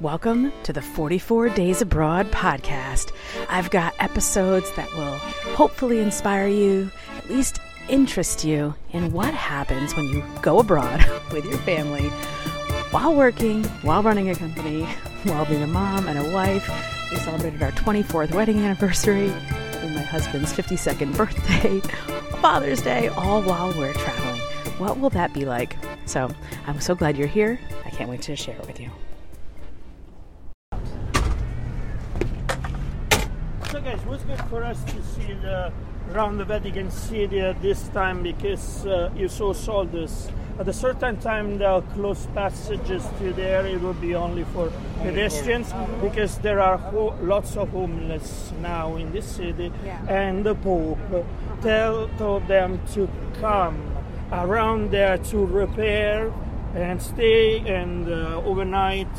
Welcome to the 44 Days Abroad podcast. I've got episodes that will hopefully inspire you, at least interest you in what happens when you go abroad with your family while working, while running a company, while being a mom and a wife. We celebrated our 24th wedding anniversary, my husband's 52nd birthday, Father's Day, all while we're traveling. What will that be like? So I'm so glad you're here. I can't wait to share it with you. So guys, it was good for us to see the around the Vatican City at this time because uh, you saw soldiers. At a certain time, they'll close passages to there. It will be only for pedestrians because there are lots of homeless now in this city, Yeah. and the Pope tell told them to come around there to repair and stay and uh, overnight.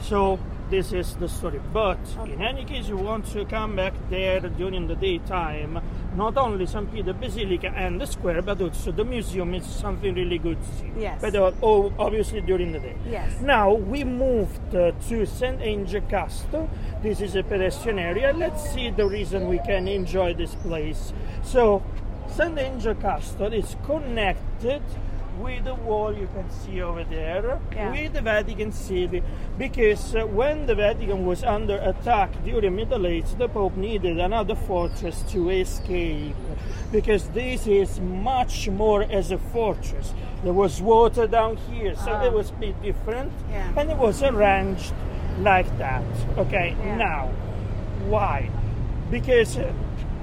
So this is the story. But in any case, you want to come back there during the daytime. Not only St. Peter Basilica and the square, but also the museum is something really good to see. Yes. But uh, oh, obviously during the day. Yes. Now we moved uh, to St. Angel Castle. This is a pedestrian area. Let's see the reason we can enjoy this place. So, St. Angel Castle is connected with the wall you can see over there Yeah. with the Vatican City because uh, when the Vatican was under attack during Middle Age the Pope needed another fortress to escape because this is much more as a fortress there was water down here so it was a bit different Yeah. and it was arranged like that okay Yeah. now why because uh,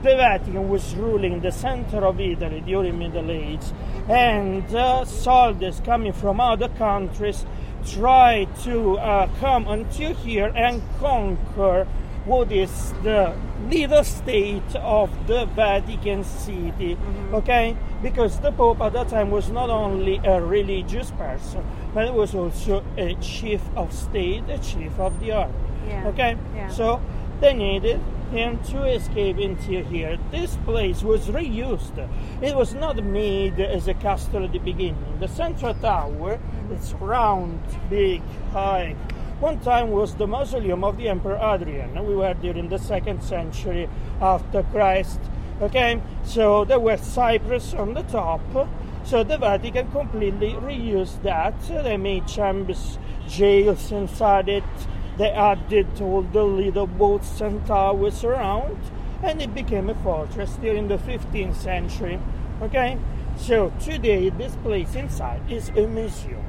the Vatican was ruling the center of Italy during Middle Age, and uh, soldiers coming from other countries tried to uh, come until here and conquer what is the little state of the Vatican City. Okay, because the Pope at that time was not only a religious person, but was also a chief of state, a chief of the army. Yeah. Okay, Yeah. so they needed him to escape into here. This place was reused. It was not made as a castle at the beginning. The central tower, it's round, big, high. One time was the mausoleum of the Emperor Adrian. We were during the second century after Christ. Okay, so there were cypress on the top. So the Vatican completely reused that. They made chambers, jails inside it. They added all the little boats and towers around, and it became a fortress during the 15th century. Okay, so today this place inside is a museum.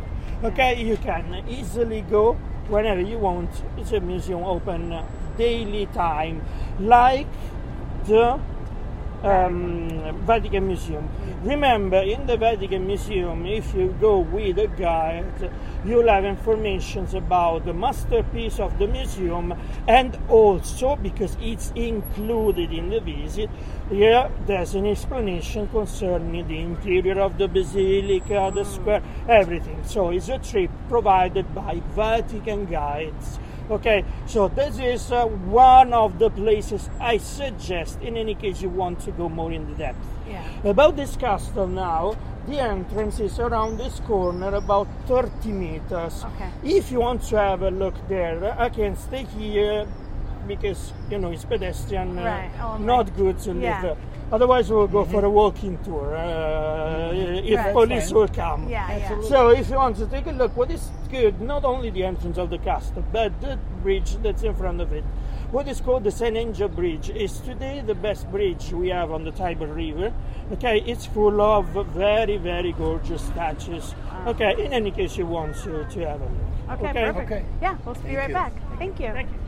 Okay, you can easily go whenever you want. It's a museum open daily time, like the um, Vatican Museum. Remember, in the Vatican Museum, if you go with a guide, you'll have information about the masterpiece of the museum, and also because it's included in the visit, here there's an explanation concerning the interior of the basilica, the square, everything. So it's a trip provided by Vatican guides. Okay, so this is uh, one of the places I suggest in any case you want to go more in depth. Yeah. About this castle now, the entrance is around this corner about 30 meters. Okay. If you want to have a look there, I can stay here because you know it's pedestrian, uh, Right. Oh, not good to live Yeah. there. Otherwise, we'll go for a walking tour uh, if Right. police will come. Yeah, yeah. So if you want to take a look, what is good, not only the entrance of the castle, but the bridge that's in front of it. What is called the San Angel Bridge is today the best bridge we have on the Tiber River. Okay, it's full of very, very gorgeous statues. Okay, in any case you want to, to have a look. Okay, perfect. Okay. Yeah, we'll be Thank right you. back. Thank you. Thank you.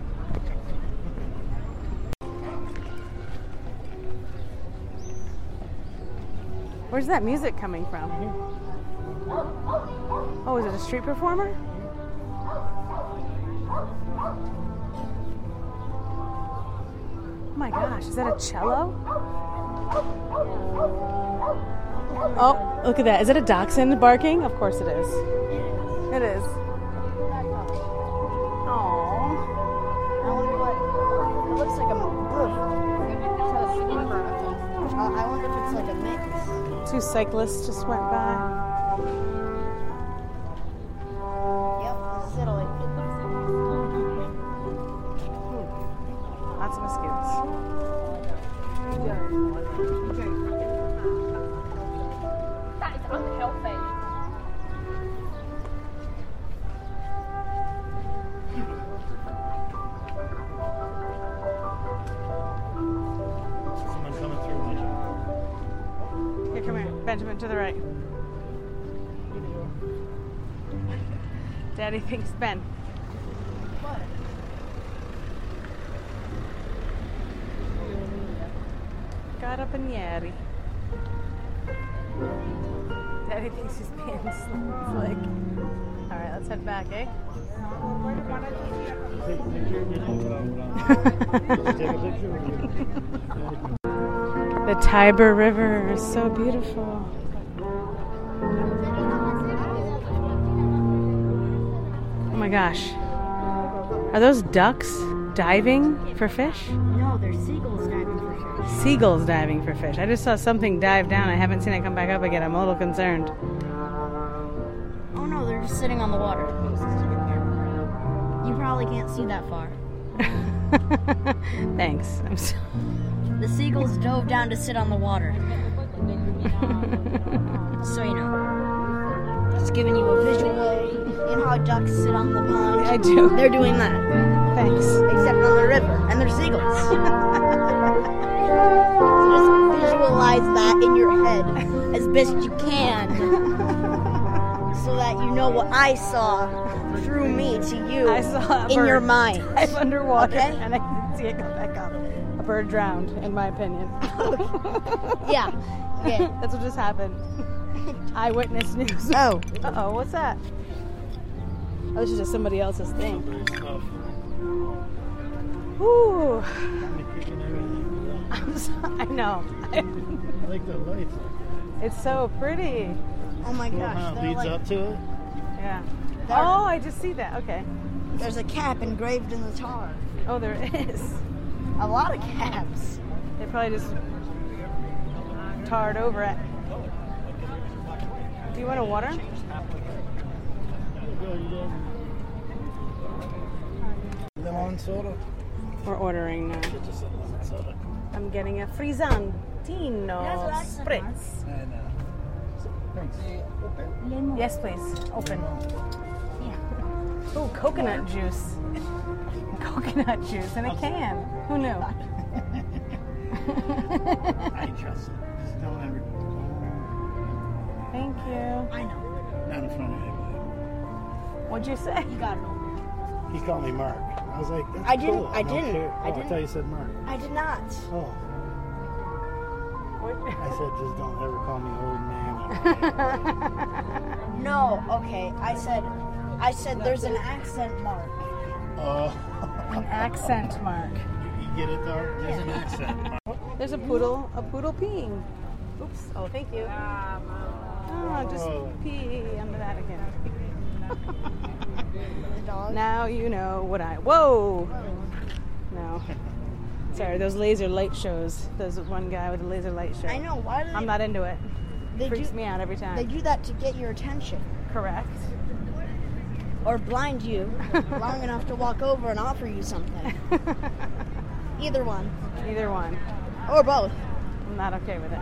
Where's that music coming from? Oh, is it a street performer? Oh my gosh, is that a cello? Oh, look at that. Is it a dachshund barking? Of course it is. It is. Two cyclists just went by. Daddy thinks Ben. Carabinieri. Daddy thinks he's being slick. Alright, let's head back, eh? The Tiber River is so beautiful. My gosh. Are those ducks diving for fish? No, they're seagulls diving for fish. Seagulls diving for fish. I just saw something dive down. I haven't seen it come back up again. I'm a little concerned. Oh no, they're just sitting on the water. You probably can't see that far. Thanks. I'm so- The seagulls dove down to sit on the water. so you know. Just giving you a visual. You know how ducks sit on the pond? I do. They're doing that. Thanks. Except on the river. And they're seagulls. so just visualize that in your head as best you can. So that you know what I saw through me to you I saw in your mind. dive underwater Okay. and I didn't see it come back up. A bird drowned, in my opinion. Yeah. Okay. That's what just happened. Eyewitness news. Oh. Uh oh, what's that? Oh, this is just somebody else's thing. Ooh, I'm so, I know. I like the lights. it's so pretty. Oh my gosh. How it leads like- up to it. Yeah. There- Oh, I just see that. Okay. There's a cap engraved in the tar. Oh, there is. A lot of caps. They probably just tarred over it. Do you want a water? Lemon soda. We're ordering now. Lemon soda. I'm getting a frizzantino spritz. And, uh, thanks. Yes, please. Open. Yeah. Oh, coconut juice. Coconut juice in a can. Who knew? I trust it. Just don't ever. Thank you. I know. Not in front of anybody. What'd you say? You got it. He called me Mark. I was like, That's I didn't- Cool. I don't didn't. care. I Oh, didn't. thought you said Mark. I did not. Oh, What- I said just don't ever call me old man. No. Okay. I said. I said there's an accent mark. Oh, An accent mark. you get it though? There's an accent. Mark. There's a poodle, a poodle peeing. Oops. Oh, thank you. Ah, oh, just pee under that again. The dog. Now you know what I. Whoa! No. Sorry, those laser light shows. There's one guy with a laser light show. I know. Why do they? I'm not into it. They Freaks do. me out every time. They do that to get your attention Correct. or blind you long enough to walk over and offer you something. Either one Either one. or both. I'm not okay with it.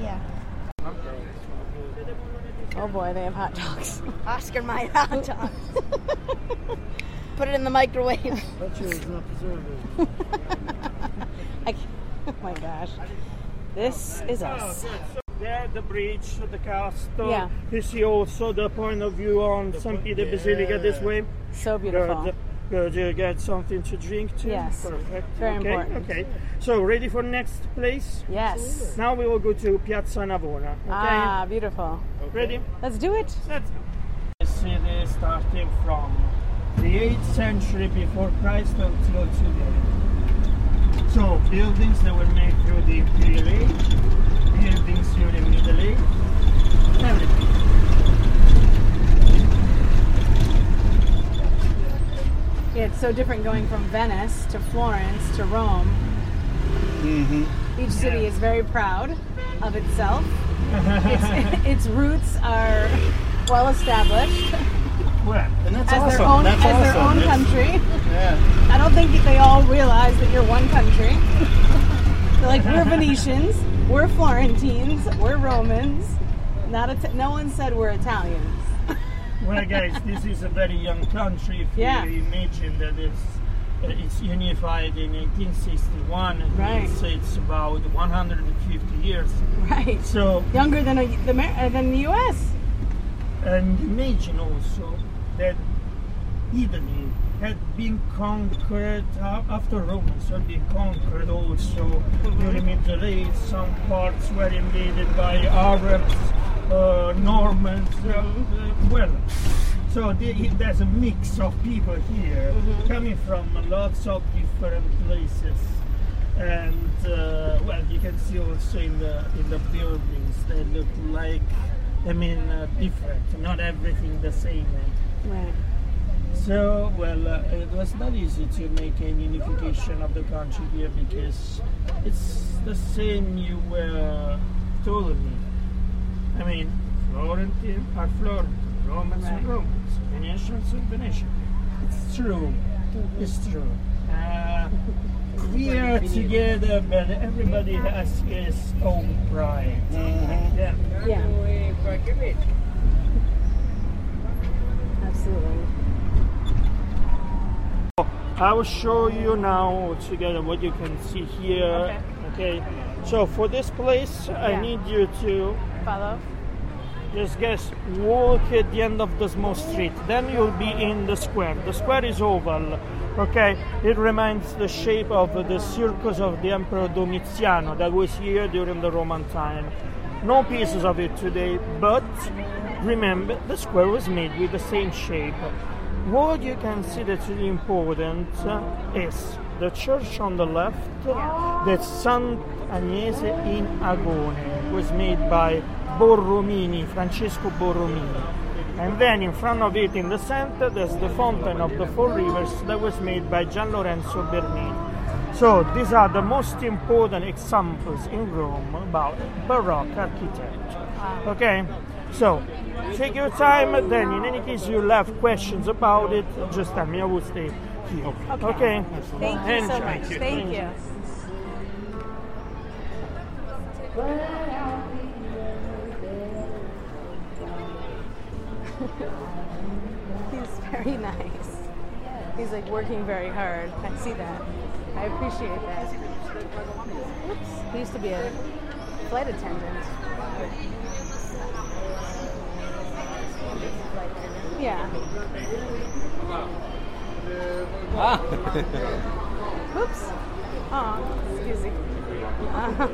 Yeah. Oh boy, they have hot dogs. Oscar my hot dog. Put it in the microwave. That shit was not preservative. I oh my gosh. This is us. Ah, there, the bridge, the castle. Yeah. You see also the point of view on St. Peter Basilica this way. So beautiful. Good. You get something to drink too. Yes. Perfect. Very okay. important. Okay. So ready for next place? Yes. Now we will go to Piazza Navona. Okay. Ah, beautiful. Ready? Let's do it. Let's go. The city starting from the 8th century before Christ until today. So buildings that were made through the Imperial Age, buildings during Middle Age, everything. Yeah, it's so different going from Venice to Florence to Rome. Mm-hmm. Each city is very proud of itself. its, its roots are well established Well, and that's as awesome. their own that's as their own It's- country. Yeah. I don't think they all realize that you're one country. They're like we're Venetians, we're Florentines, we're Romans. Not Ita- no one said we're Italians. Well, guys, this is a very young country. If Yeah. you imagine that it's uh, it's unified in 1861. It Right. means it's about 150 years. Right. So, Younger than a, the uh, than the U.S. and imagine also that Italy had been conquered uh, after Romans had been conquered also during the Middle Age. Some parts were invaded by Arabs, uh, Normans. Uh, well, so the, there's a mix of people here coming from lots of different places. And uh, well, you can see also in the in the buildings they look like, I mean, uh, different. Not everything the same. Right. So, well, uh, it was not easy to make a unification of the country here because it's the same you were telling me. I mean, Florentine are Florentine, Romans are Romans, Venetians are Venetian. It's true. It's true. Uh, we are together, but everybody has his own pride. Yeah. Yeah. Absolutely. I will show you now together what you can see here. Okay. So for this place, I need you to Just guess walk at the end of the small street. Then you'll be in the square. The square is oval. Okay. It reminds the shape of the circus of the Emperor Domitiano that was here during the Roman time. No pieces of it today, but remember the square was made with the same shape. What you can see that's really important is the church on the left, that's Sant Agnese in Agone, was made by Borromini, Francesco Borromini. And then in front of it in the center, there's the Fountain of the Four Rivers that was made by Gian Lorenzo Bernini. So these are the most important examples in Rome about Baroque architecture. Okay? So take your time, then in any case you'll have questions about it, just tell me, I will stay here. Okay? Thank you so much. Thank you. He's very nice. He's like working very hard. I see that. I appreciate that. Oops. He used to be a flight attendant. Yeah. Ah. Oops. Oh, excuse me.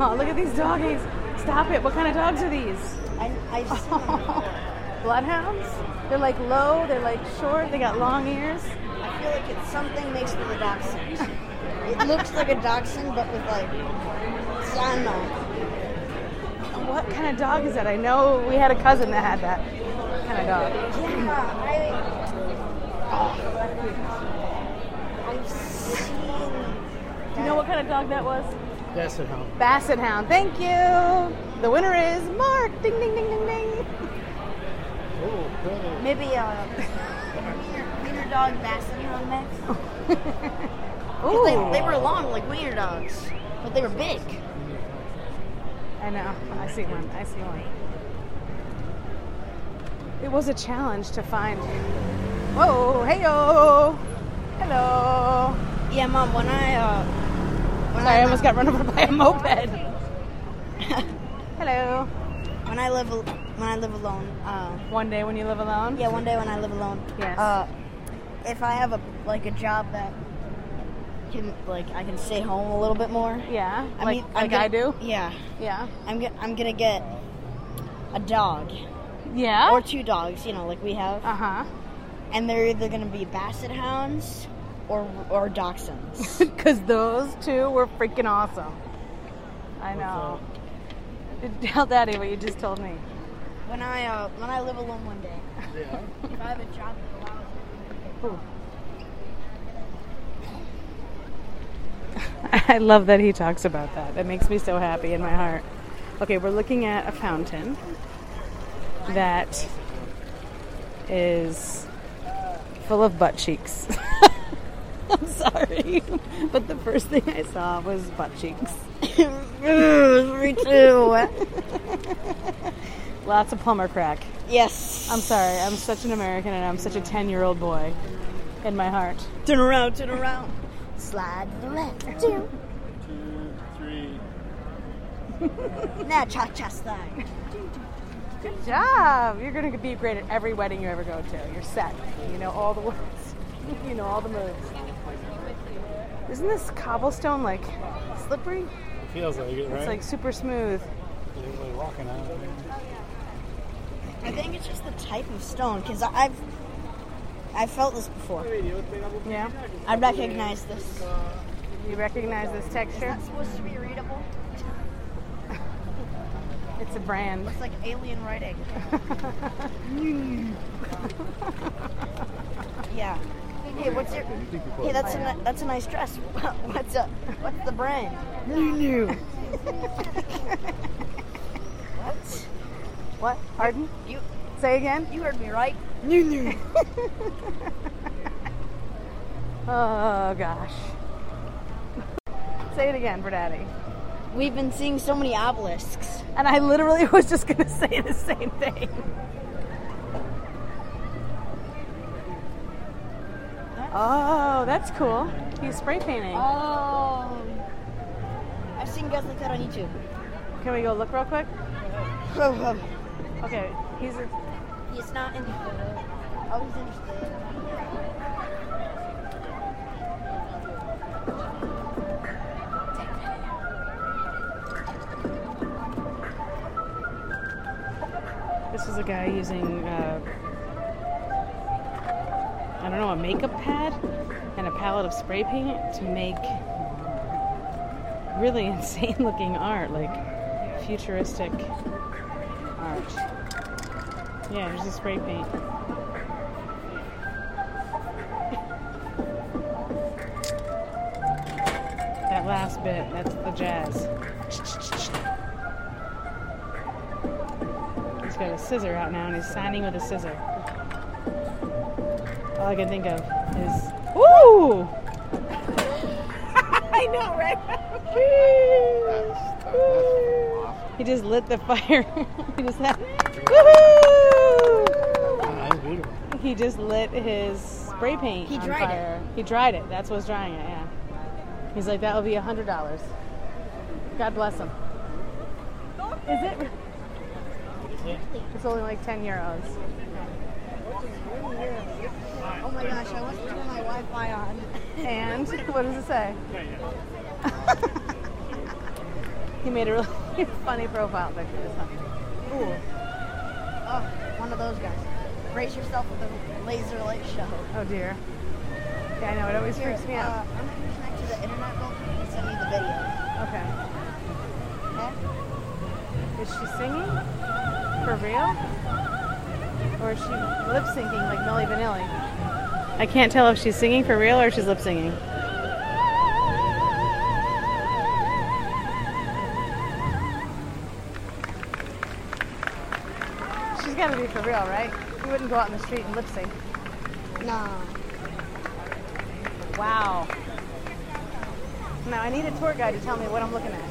Oh, look at these doggies. Stop it. What kind of dogs are these? I, I just, Bloodhounds? They're like low, they're like short, they got long ears. I feel like it's something mixed with a dachshund. It looks like a dachshund, but with like, I don't know. What kind of dog is that? I know we had a cousin that had that kind of dog. Yeah, I. I've seen. Do you know what kind of dog that was? That's it, huh? Basset Hound. Thank you. The winner is Mark. Ding, ding, ding, ding, ding. Oh, good. Maybe uh, a wiener, wiener dog basset hound mix. 'Cause Ooh. They, they were long like wiener dogs, but they were big. I know. I see one. I see one. It was a challenge to find. Whoa, heyo. Hello. Yeah, mom. When I uh, when Sorry, I I almost got run over by a moped. Hello. when I live when I live alone. Uh, One day when you live alone? yeah, one day when I live alone. Yes. Uh, if I have a like a job that can like I can stay home a little bit more. Yeah. I like mean, like I'm gonna, I do? Yeah, Yeah. I'm get, I'm gonna get a dog Yeah? or two dogs. You know, like we have, Uh huh. And they're either gonna be basset hounds or or dachshunds. Because those two were freaking awesome. I know. Tell Daddy what you just told me. when I uh, when I live alone one day, Yeah. if I have a job that allows me I love that he talks about that. That makes me so happy in my heart. Okay, we're looking at a fountain that is full of butt cheeks. I'm sorry, but the first thing I saw was butt cheeks. Me too. Lots of plumber crack. yes. I'm sorry, I'm such an American and I'm such a 10 year old boy in my heart. Turn around, turn around. Slide to the left. Two. Two, three. Now cha cha slide. Good job. You're going to be great at every wedding you ever go to. You're set. You know all the words. you know all the moves. Isn't this cobblestone like slippery? It feels like it, right? It's like super smooth. You're like walking out. I think it's just the type of stone because I've I've felt this before. Yeah. I recognize this. You recognize this Is texture? that supposed to be It's a brand. Looks like alien writing. yeah. Hey, what's your? Hey, that's a that's a nice dress. What's up? What's the brand? New new. what? What? Pardon? You Say again? you heard me right? New new. Oh gosh. Say it again for Daddy. We've been seeing so many obelisks. And I literally was just gonna say the same thing. Oh, that's cool. He's spray painting. Oh. I've seen guys like that on YouTube. Can we go look real quick? Okay, he's a, He's not interested. Oh, he's in this is guy using uh, I don't know a makeup pad and a palette of spray paint to make really insane looking art, like futuristic art. Yeah, there's the spray paint. That last bit, that's the jazz. Got a scissor out now and he's signing with a scissor. All I can think of is, woo! I know, right? he just lit the fire. he just had, woohoo! He just lit his spray paint. He on dried it. He dried it. That's what's drying it. Yeah. He's like, that'll be a hundred dollars. God bless him. Is it? It's only like ten euros. Oh my gosh, I want to turn my Wi-Fi on. And what does it say? he made a really funny profile picture this time. Ooh. Oh, one of those guys. Brace yourself with a laser light show. Oh dear. Yeah, I know. It always Here, freaks me uh, out. I'm gonna connect to the internet real quick and send me the video. Okay. Okay? Is she singing? For real? Or is she lip syncing like Milli Vanilli? I can't tell if she's singing for real or she's lip singing. She's gotta be for real, right? You wouldn't go out in the street and lip sync. No. Wow. Now I need a tour guide to tell me what I'm looking at.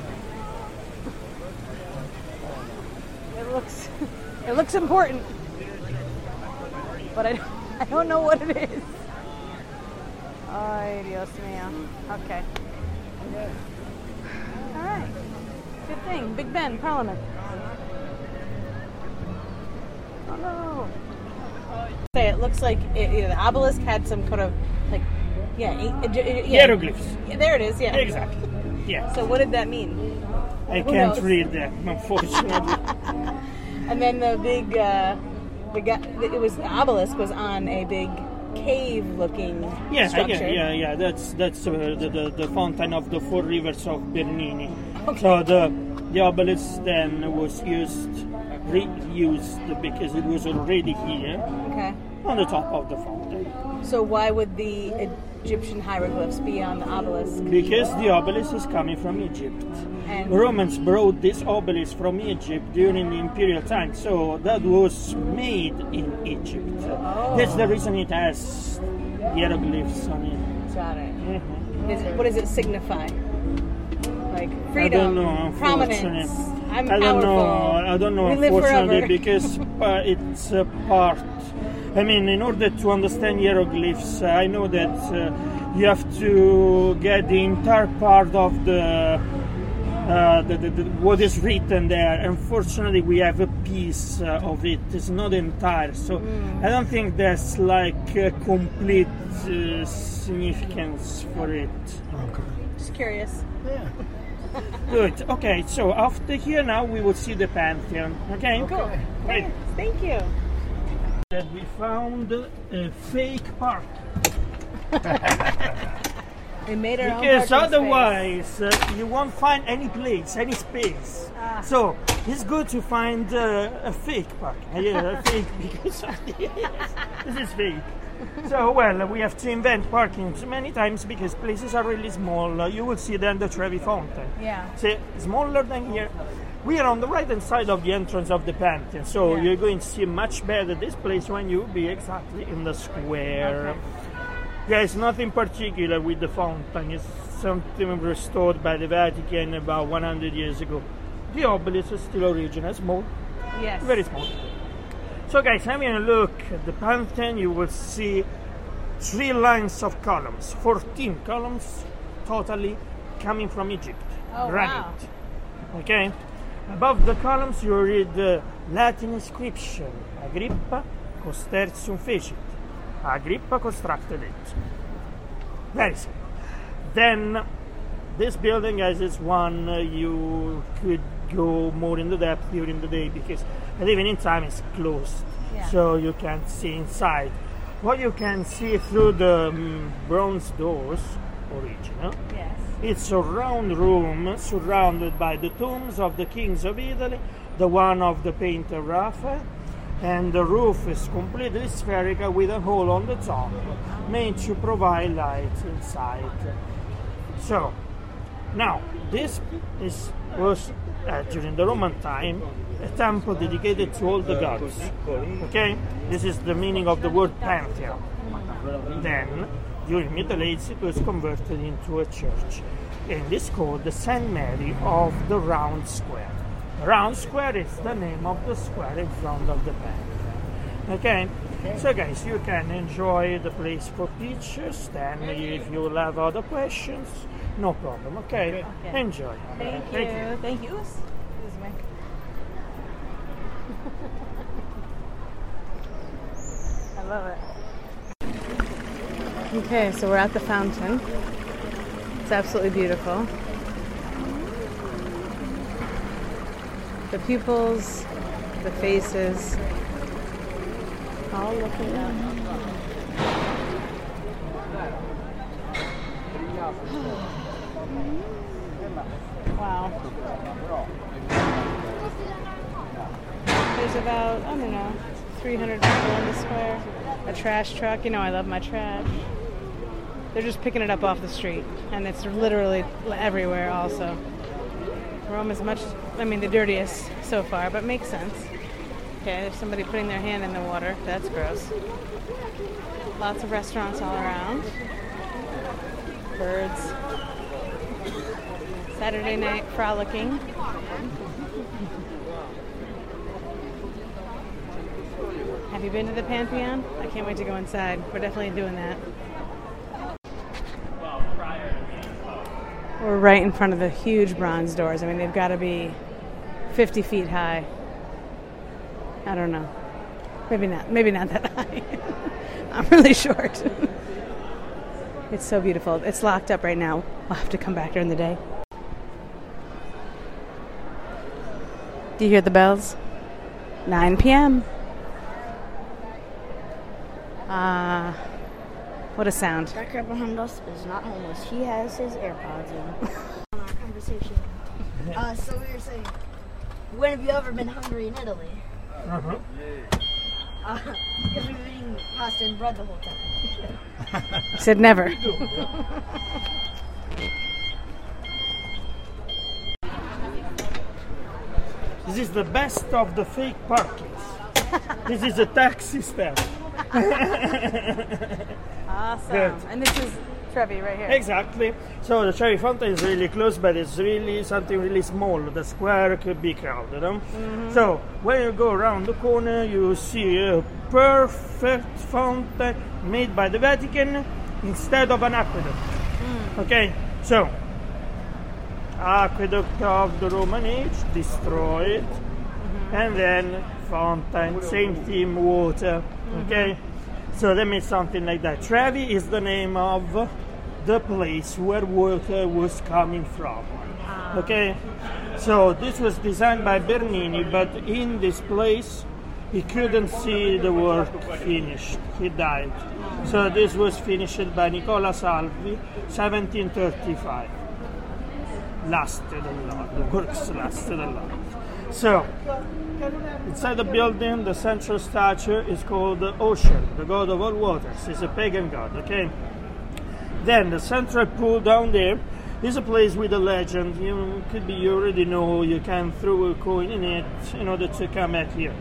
It looks it looks important. But I, I don't know what it is. Ay, Dios mío. Okay. All right. Good thing. Big Ben, Parliament. Oh no. Say it looks like it, you know, the obelisk had some kind of like yeah, yeah. Hieroglyphs. Yeah, there it is. Yeah. Exactly. Yeah. So what did that mean? I Who can't knows? read that, unfortunately. And then the big, uh, the guy, it was the obelisk was on a big cave-looking yeah, structure. get, yeah, yeah. That's that's uh, the, the the fountain of the four rivers of Bernini. So the the obelisk then was used, reused because it was already here Okay. on the top of the fountain. So why would the Egyptian hieroglyphs be on the obelisk? Because the obelisk is coming from Egypt. And Romans brought this obelisk from Egypt during the imperial time, so that was made in Egypt. That's the reason it has hieroglyphs on it. got it. Mhm. Is what does it signify? Like freedom, know, prominence. I'm I don't powerful. know. I don't know, We unfortunately, because uh, it's a part I mean, in order to understand hieroglyphs, I know that uh, you have to get the entire part of the, uh, the, the, the what is written there. Unfortunately, we have a piece uh, of it. It's not entire, so I don't think there's like a complete uh, significance for it. Okay. Just curious. Yeah. Good. Okay, so after here now we will see the Pantheon. Okay. Cool. Great. Thank you. That we found a fake park. We made our Because own otherwise uh, you won't find any place, any space. Ah. So it's good to find uh, a fake park. Uh, yeah, a fake because this is fake. So well, we have to invent parking too many times because places are really small. Uh, you will see then the Trevi Fountain. Yeah. See, smaller than here. We are on the right hand side of the entrance of the Pantheon, so Yeah. you're going to see much better this place when you be exactly in the square. Okay. There is nothing particular with the fountain. It's something restored by the Vatican about 100 years ago. The obelisk is still original, small, Yes. very small. So, guys, having a look at the Pantheon, you will see three lines of columns, 14 columns totally coming from Egypt. Oh, granite. wow. Okay? Above the columns, you read the Latin inscription Agrippa costertium fecit. Agrippa constructed it. Very simple. Then, this building, as is one, uh, you could go more into depth during the day because at evening time it's closed, Yeah. so you can't see inside. What you can see through the mm, bronze doors, original, Yes. It's a round room surrounded by the tombs of the kings of Italy, the one of the painter Raphael, and the roof is completely spherical with a hole on the top, made to provide light inside. So, now this is was uh, during the Roman time a temple dedicated to all the gods. Okay, this is the meaning of the word pantheon. Then, during Middle Ages, it was converted into a church, and it's called the Saint Mary of the Round Square. Round Square is the name of the square in front of the Pantheon. Okay, so guys, you can enjoy the place for pictures. Then, if you have other questions, no problem. Okay, Okay. enjoy. Thank you. Thank you. Oops. Excuse me. I love it. Okay, so we're at the fountain. It's absolutely beautiful. The pupils, the faces, all looking up. Wow. There's about, I don't know, 300 people in the square. A trash truck. You know, I love my trash. They're just picking it up off the street, and it's literally everywhere, also. Rome is much, I mean, the dirtiest so far, but makes sense. Okay, there's somebody putting their hand in the water. That's gross. Lots of restaurants all around. Birds. Saturday night frolicking. Have you been to the Pantheon? I can't wait to go inside. We're definitely doing that. We're right in front of the huge bronze doors. I mean, they've got to be 50 feet high. I don't know. Maybe not. Maybe not that high. I'm really short. it's so beautiful. It's locked up right now. I'll have to come back during the day. Do you hear the bells? 9 p.m. Ah, what a sound. That guy behind us is not homeless. He has his AirPods in. On our conversation. Uh, so we were saying, when have you ever been hungry in Italy? Uh-huh. Uh, because we've been eating pasta and bread the whole time. He said never. This is the best of the fake parkings. this is a taxi stand. Awesome. Good. And this is Trevi right here. Exactly. So the Trevi Fountain is really close, but it's really something really small. The square could be crowded. Huh? Mm-hmm. So when you go around the corner, you see a perfect fountain made by the Vatican instead of an aqueduct. Mm. Okay, so aqueduct of the Roman age destroyed, mm-hmm. and then fountain, same theme, water. Mm-hmm. Okay, so that means something like that. Trevi is the name of the place where water was coming from. Ah. Okay, so this was designed by Bernini, but in this place he couldn't see the work finished. He died. So this was finished by Nicola Salvi, 1735. Lasted a lot. The works lasted a lot. So inside the building, the central statue is called the Ocean, the god of all waters. It's a pagan god. Okay. Then the central pool down there is a place with a legend. You could be you already know you can throw a coin in it in order to come back here.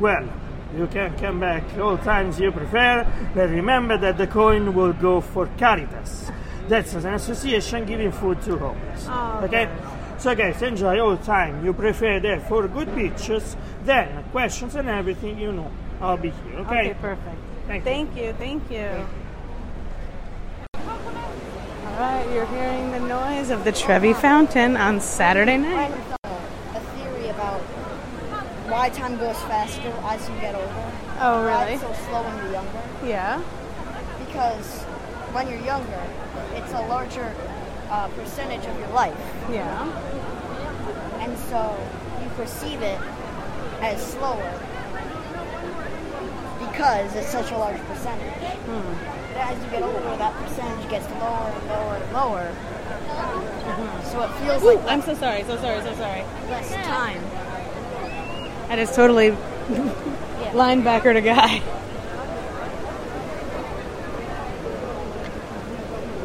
Well, you can come back all times you prefer, but remember that the coin will go for Caritas. That's an association giving food to homeless. Oh, okay? So guys, enjoy all the time you prefer there for good pictures. Then questions and everything you know. I'll be here. Okay. Okay, perfect. Thank you. Thank you, thank you. All right, you're hearing the noise of the Trevi Fountain on Saturday night. a theory about why time goes faster as you get older. Oh, Why really? it's so slow when you're younger. Yeah. Because when you're younger, it's a larger uh, percentage of your life. Yeah. And so you perceive it as slower because it's such a large percentage. But as you get older, that percentage gets lower and lower and lower. So it feels Ooh, like I'm so sorry, so sorry, so sorry. less time. That is totally linebacker to guy.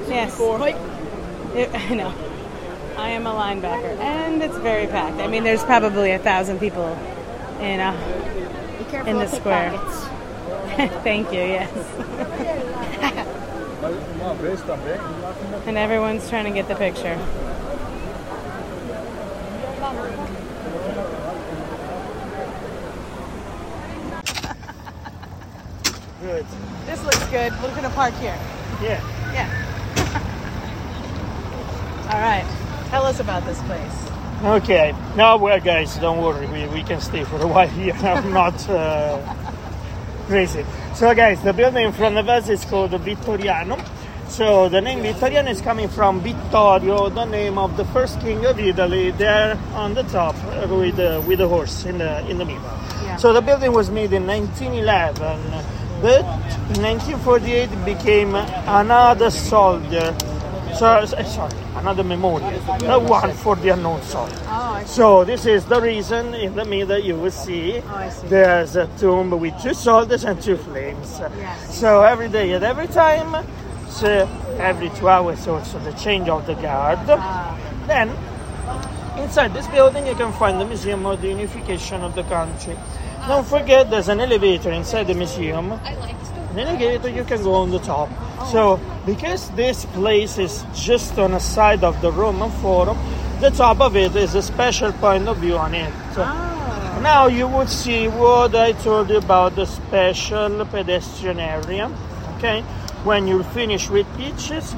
Yes. It- I know. I am a linebacker, and it's very packed. I mean, there's probably a thousand people in a. Be careful In the square. Thank you. Yes. and everyone's trying to get the picture. Good. This looks good. We're gonna park here. Yeah. Yeah. All right. Tell us about this place. Okay. Now, well, guys, don't worry. We, we can stay for a while here. I'm not uh, crazy. So, guys, the building in front of us is called the Vittoriano. So, the name Vittoriano is coming from Vittorio, the name of the first king of Italy, there on the top uh, with uh, with the horse in the in the middle. Yeah. So, the building was made in 1911, but in 1948 became another soldier. So, uh, sorry, another memorial, the one for the unknown soldier. Oh, So this is the reason in the middle you will see Oh, see. there's a tomb with two soldiers and two flames. Yes. So every day and every time, so every two hours also the change of the guard. Ah. Then inside this building you can find the Museum of the Unification of the country. Don't forget there's an elevator inside the museum. Elevator you can go on the top. So because this place is just on the side of the Roman Forum, the top of it is a special point of view on it. Oh. Now you would see what I told you about the special pedestrian area. Okay, when you finish with beaches,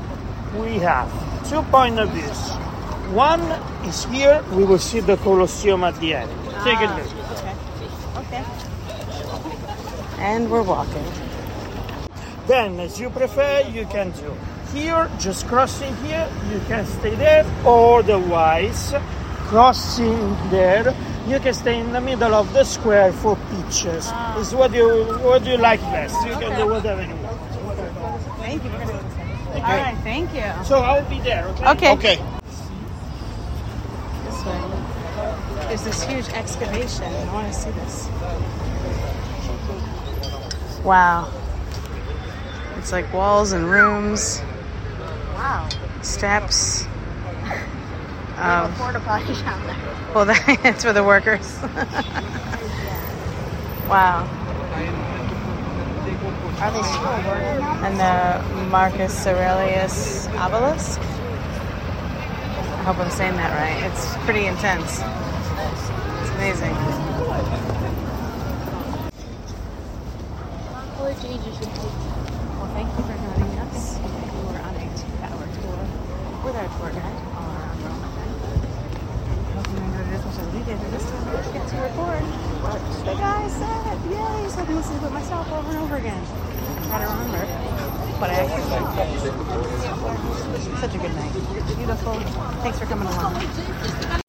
we have two point of views. One is here. We will see the Colosseum at the end. Take a ah, look. Okay. And we're walking. Then, as you prefer, you can do here, just crossing here. You can stay there, or otherwise, crossing there. You can stay in the middle of the square for pictures. Ah. It's what you what you like best. You can do whatever you want. Thank you. We're gonna go this way. Okay. All right. Thank you. So I'll be there. Okay. Okay. Okay. This way. There's this huge excavation. I want to see this. Wow. It's like walls and rooms, Wow. steps. We have Um, a porta potty down there. well, that's for the workers. wow. Are they still working and the Marcus Aurelius obelisk. I hope I'm saying that right. It's pretty intense. It's amazing. Well, thank you for joining us. We were on a two-hour tour I hope you enjoyed it as much as we did. And this time I get to record what the guy said. Yay! So I can listen to it myself over and over again. Try to remember what I actually said. Such a good night. Beautiful. Thanks for coming along.